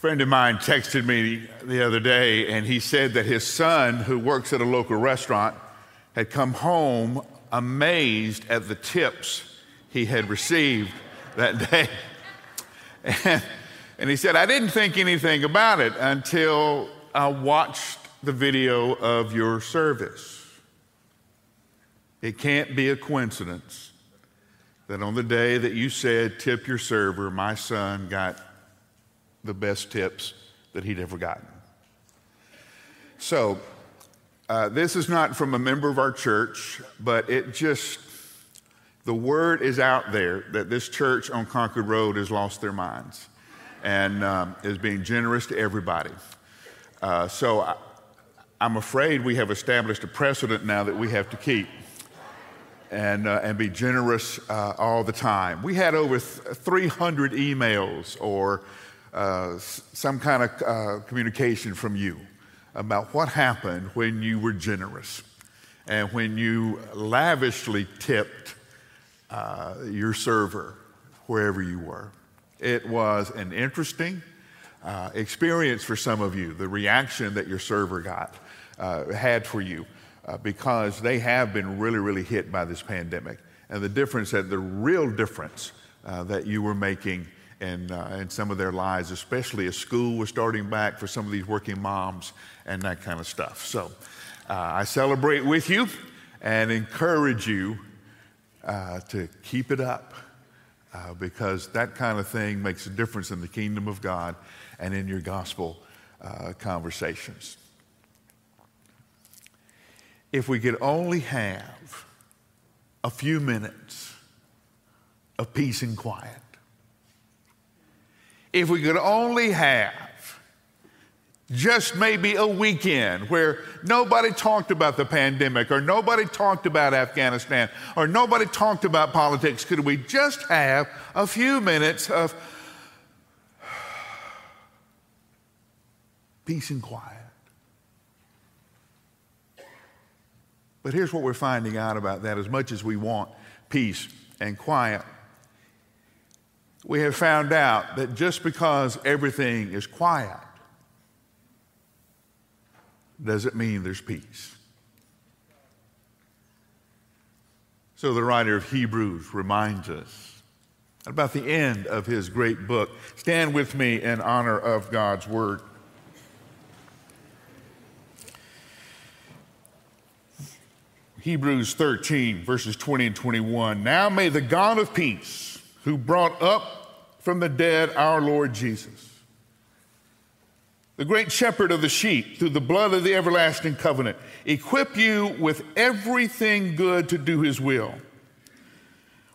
friend of mine texted me the other day, and he said that his son, who works at a local restaurant, had come home amazed at the tips he had received that day. And, and he said, I didn't think anything about it until I watched the video of your service. It can't be a coincidence that on the day that you said, tip your server, my son got the best tips that he'd ever gotten. So, uh, this is not from a member of our church, but it just, the word is out there that this church on Concord Road has lost their minds and um, is being generous to everybody. Uh, so I, I'm afraid we have established a precedent now that we have to keep and, uh, and be generous uh, all the time. We had over th- 300 emails or uh, some kind of uh, communication from you about what happened when you were generous and when you lavishly tipped uh, your server wherever you were. It was an interesting uh, experience for some of you, the reaction that your server got, uh, had for you, because they have been really, really hit by this pandemic. And the difference that the real difference that you were making in, uh, some of their lives, especially as school was starting back for some of these working moms and that kind of stuff. So uh, I celebrate with you and encourage you uh, to keep it up uh, because that kind of thing makes a difference in the kingdom of God and in your gospel uh, conversations. If we could only have a few minutes of peace and quiet if we could only have just maybe a weekend where nobody talked about the pandemic or nobody talked about Afghanistan or nobody talked about politics, could we just have a few minutes of peace and quiet? But here's what we're finding out about that as much as we want peace and quiet we have found out that just because everything is quiet doesn't mean there's peace. So the writer of Hebrews reminds us about the end of his great book. Stand with me in honor of God's word. Hebrews 13, verses 20 and 21. Now may the God of peace who brought up from the dead our Lord Jesus, the great shepherd of the sheep, through the blood of the everlasting covenant, equip you with everything good to do his will,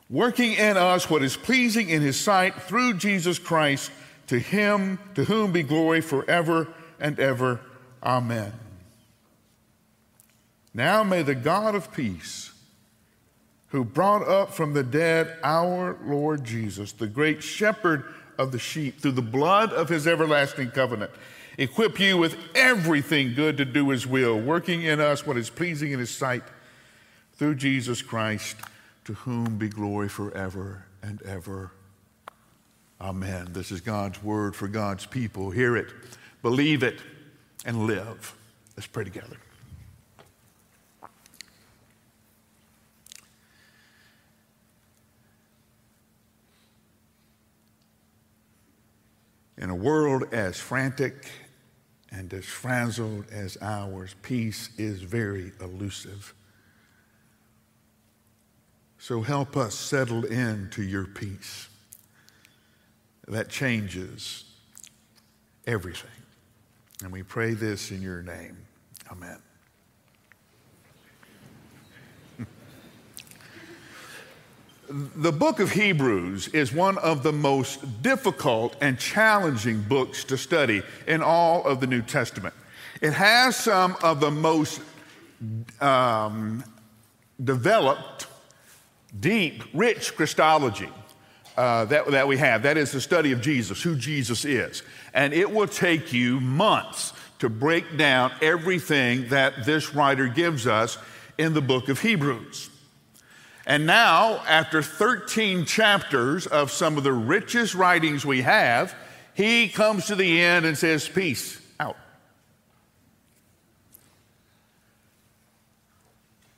working in us what is pleasing in his sight through Jesus Christ, to him to whom be glory forever and ever. Amen. Now may the God of peace who brought up from the dead our Lord Jesus, the great shepherd of the sheep, through the blood of his everlasting covenant, equip you with everything good to do his will, working in us what is pleasing in his sight, through Jesus Christ, to whom be glory forever and ever. Amen. This is God's word for God's people. Hear it, believe it, and live. Let's pray together. In a world as frantic and as frazzled as ours, peace is very elusive. So help us settle into your peace that changes everything. And we pray this in your name. Amen. The book of Hebrews is one of the most difficult and challenging books to study in all of the New Testament. It has some of the most um, developed, deep, rich Christology uh, that, that we have. That is the study of Jesus, who Jesus is. And it will take you months to break down everything that this writer gives us in the book of Hebrews. And now, after 13 chapters of some of the richest writings we have He comes to the end and says, Peace out.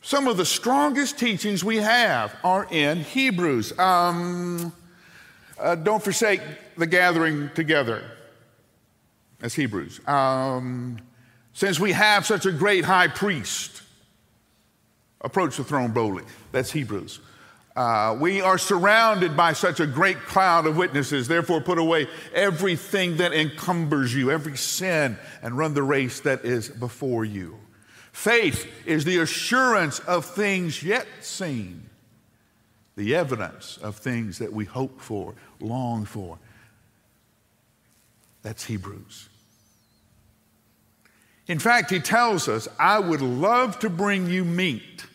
Some of the strongest teachings we have are in Hebrews. Um, uh, don't forsake the gathering together. That's Hebrews. Um, since we have such a great high priest, approach the throne boldly. That's Hebrews. Uh, we are surrounded by such a great cloud of witnesses. Therefore, put away everything that encumbers you, every sin, and run the race that is before you. Faith is the assurance of things yet seen, the evidence of things that we hope for, long for. That's Hebrews. In fact, he tells us, I would love to bring you meat,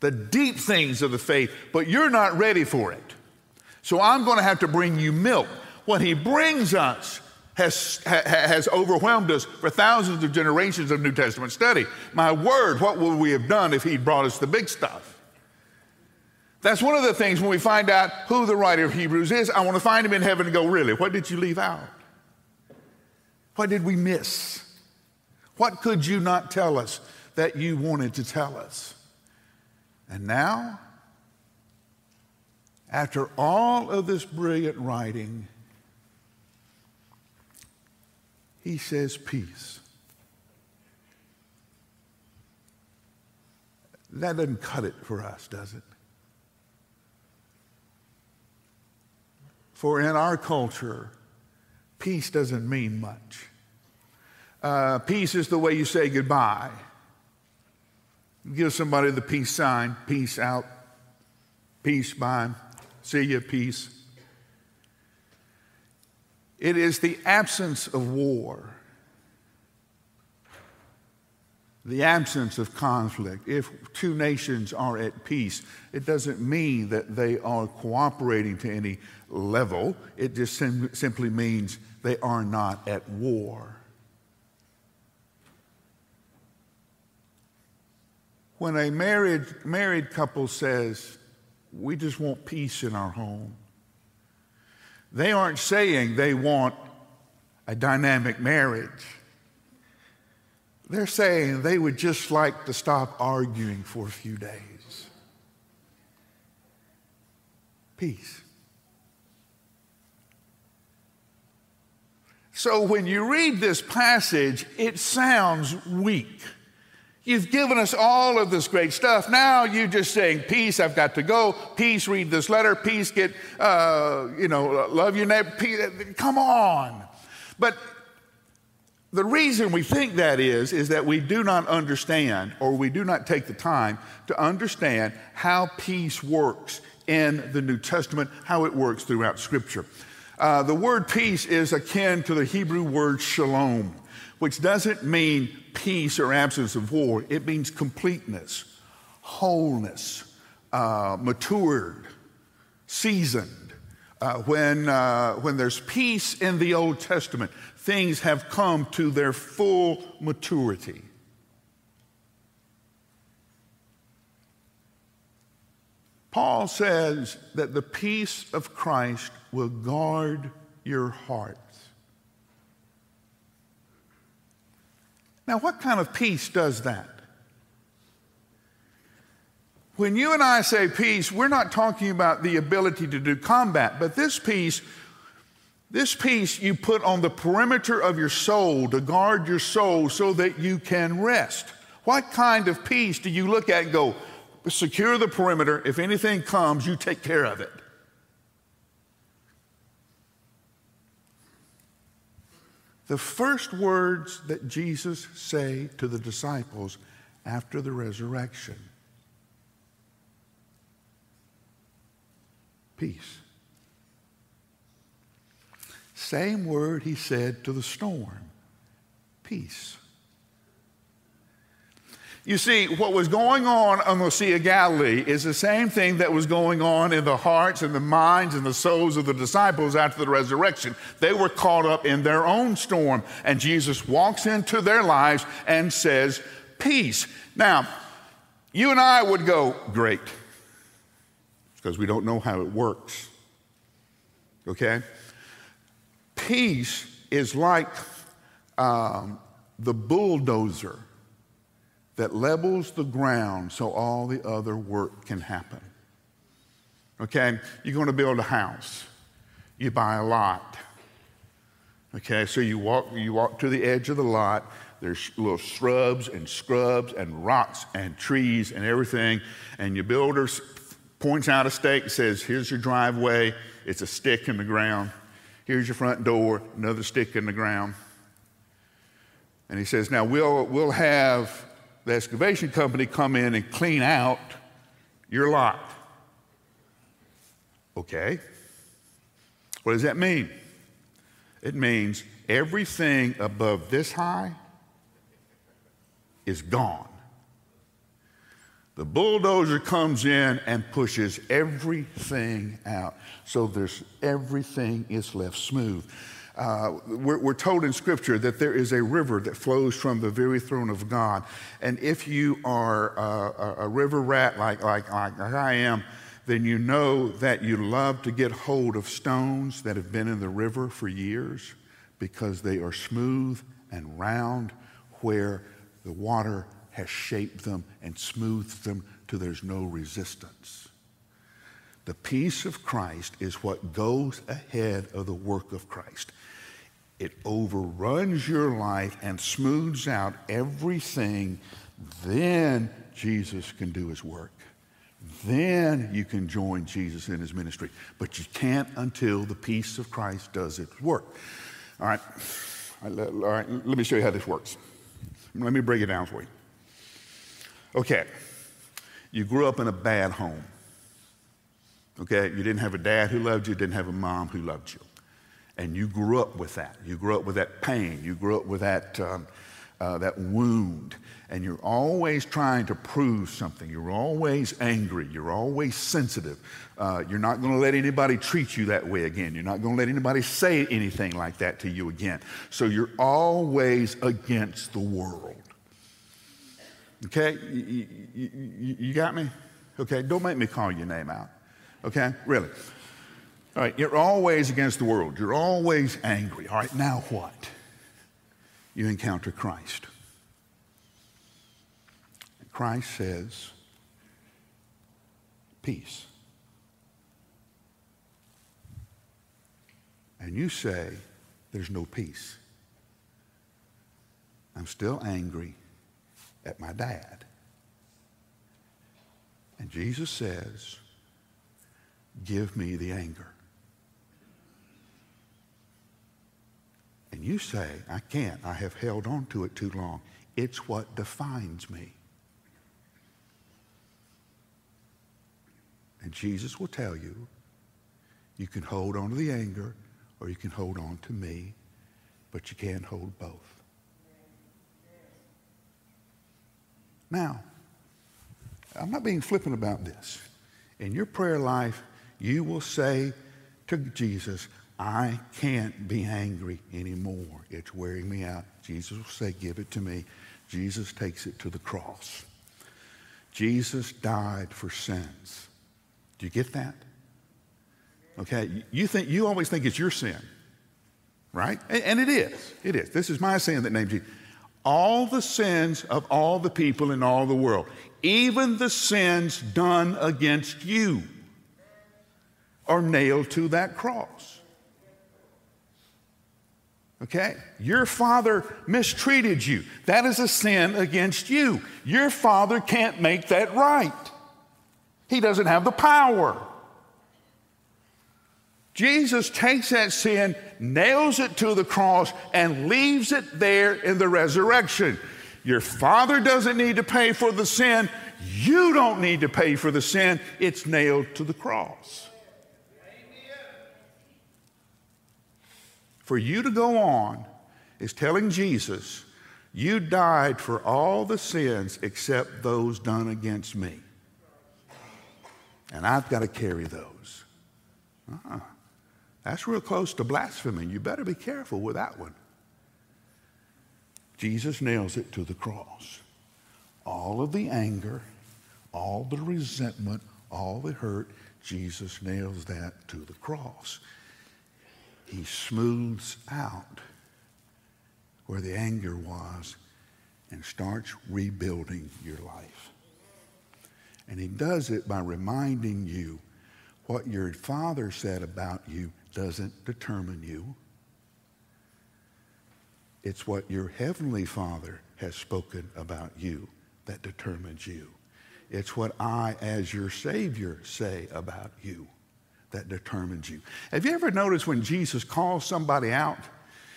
the deep things of the faith, but you're not ready for it. So I'm going to have to bring you milk. What he brings us has, ha, has overwhelmed us for thousands of generations of New Testament study. My word, what would we have done if he'd brought us the big stuff? That's one of the things when we find out who the writer of Hebrews is, I want to find him in heaven and go, really, what did you leave out? What did we miss? What could you not tell us that you wanted to tell us? And now, after all of this brilliant writing, he says, Peace. That doesn't cut it for us, does it? For in our culture, peace doesn't mean much. Uh, peace is the way you say goodbye. Give somebody the peace sign, peace out, peace bye, see you, peace. It is the absence of war, the absence of conflict. If two nations are at peace, it doesn't mean that they are cooperating to any level, it just sim- simply means they are not at war. When a married, married couple says, We just want peace in our home, they aren't saying they want a dynamic marriage. They're saying they would just like to stop arguing for a few days. Peace. So when you read this passage, it sounds weak. You've given us all of this great stuff. Now you're just saying, Peace, I've got to go. Peace, read this letter. Peace, get, uh, you know, love your neighbor. Peace, come on. But the reason we think that is, is that we do not understand or we do not take the time to understand how peace works in the New Testament, how it works throughout Scripture. Uh, the word peace is akin to the Hebrew word shalom which doesn't mean peace or absence of war, it means completeness, wholeness, uh, matured, seasoned. Uh, when, uh, when there's peace in the Old Testament, things have come to their full maturity. Paul says that the peace of Christ will guard your heart. Now, what kind of peace does that? When you and I say peace, we're not talking about the ability to do combat, but this peace, this peace you put on the perimeter of your soul to guard your soul so that you can rest. What kind of peace do you look at and go, secure the perimeter? If anything comes, you take care of it. The first words that Jesus say to the disciples after the resurrection. Peace. Same word he said to the storm. Peace. You see, what was going on on the Sea of Galilee is the same thing that was going on in the hearts and the minds and the souls of the disciples after the resurrection. They were caught up in their own storm, and Jesus walks into their lives and says, Peace. Now, you and I would go, Great, because we don't know how it works. Okay? peace is like um, the bulldozer that levels the ground so all the other work can happen. Okay, you're going to build a house, you buy a lot. Okay, so you walk, you walk to the edge of the lot. There's little shrubs and scrubs and rocks and trees and everything. And your builder points out a stake and says, Here's your driveway. It's a stick in the ground. Here's your front door, another stick in the ground. And he says, Now we'll, we'll have the excavation company come in and clean out your lot. Okay. What does that mean? It means everything above this high is gone. The bulldozer comes in and pushes everything out. So there's everything is left smooth. Uh, we're, we're, told in Scripture that there is a river that flows from the very throne of God. And if you are a, a river rat like, like, like I am, then you know that you love to get hold of stones that have been in the river for years because they are smooth and round where the water has shaped them and smoothed them till there's no resistance. The peace of Christ is what goes ahead of the work of Christ. It overruns your life and smooths out everything. Then Jesus can do his work. Then you can join Jesus in his ministry. But you can't until the peace of Christ does its work. All right. All right, let me show you how this works. Let me break it down for you. Okay, you grew up in a bad home. Okay, you didn't have a dad who loved you, didn't have a mom who loved you. And you grew up with that. You grew up with that pain. You grew up with that, um, uh, that wound. And you're always trying to prove something. You're always angry. You're always sensitive. Uh, you're not going to let anybody treat you that way again. You're not going to let anybody say anything like that to you again. So you're always against the world. Okay? You, you, you, got me? Okay? Don't make me call your name out. Okay? Really. All right, you're always against the world. You're always angry. All right, now what? You encounter Christ. Christ says, peace. And you say, there's no peace. I'm still angry at my dad. And Jesus says, Give me the anger. And you say, I can't. I have held on to it too long. It's what defines me. And Jesus will tell you, you can hold on to the anger or you can hold on to me, but you can't hold both. Now, I'm not being flippant about this. In your prayer life, you will say to Jesus, I can't be angry anymore. It's wearing me out. Jesus will say, Give it to me. Jesus takes it to the cross. Jesus died for sins. Do you get that? Okay, you think you always think it's your sin, right? And it is. It is. This is my sin that named Jesus all the sins of all the people in all the world, even the sins done against you, are nailed to that cross. Okay? Your father mistreated you. That is a sin against you. Your father can't make that right. He doesn't have the power. Jesus takes that sin, nails it to the cross, and leaves it there in the resurrection. Your father doesn't need to pay for the sin. You don't need to pay for the sin. It's nailed to the cross. For you to go on is telling Jesus, You died for all the sins except those done against me. And I've got to carry those. Uh-uh. That's real close to blasphemy. You better be careful with that one. Jesus nails it to the cross. All of the anger, all the resentment, all the hurt, Jesus nails that to the cross. He smooths out where the anger was and starts rebuilding your life. And he does it by reminding you what your father said about you doesn't determine you. It's what your heavenly father has spoken about you that determines you. It's what I, as your Savior, say about you that determines you. Have you ever noticed when Jesus calls somebody out,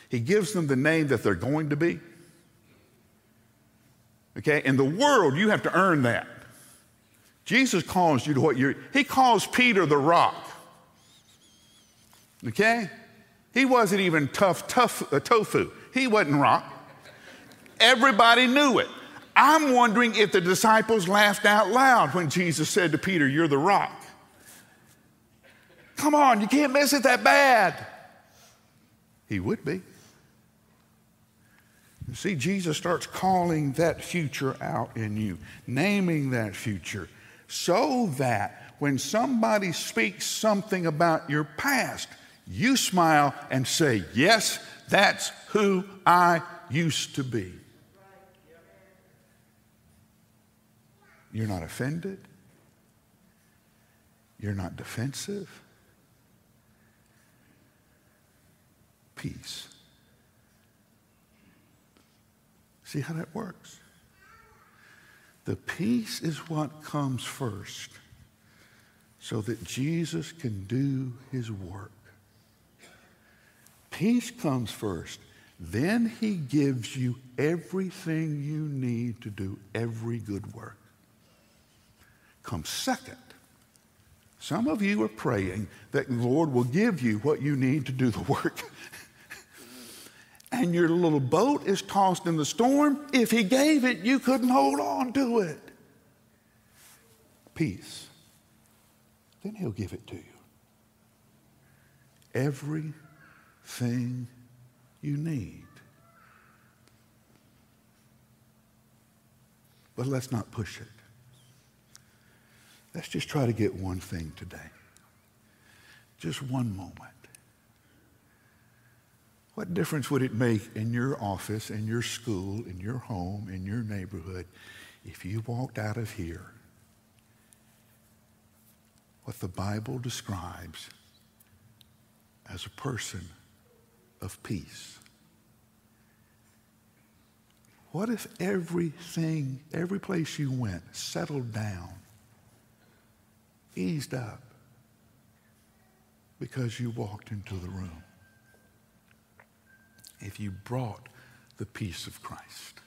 he gives them the name that they're going to be? Okay? In the world, you have to earn that. Jesus calls you to what you're, he calls Peter the rock. Okay? He wasn't even tough, tough uh, tofu. He wasn't rock. Everybody knew it. I'm wondering if the disciples laughed out loud when Jesus said to Peter, You're the rock. Come on, you can't miss it that bad. He would be. You see, Jesus starts calling that future out in you, naming that future, so that when somebody speaks something about your past, you smile and say, Yes, that's who I used to be. You're not offended. You're not defensive. Peace. See how that works? The peace is what comes first so that Jesus can do his work. Peace comes first. Then he gives you everything you need to do every good work comes second. Some of you are praying that the Lord will give you what you need to do the work. and your little boat is tossed in the storm. If He gave it, you couldn't hold on to it. Peace. Then He'll give it to you. Everything you need. But let's not push it. Let's just try to get one thing today. Just one moment. What difference would it make in your office, in your school, in your home, in your neighborhood if you walked out of here what the Bible describes as a person of peace? What if everything, every place you went, settled down eased up because you walked into the room. If you brought the peace of Christ.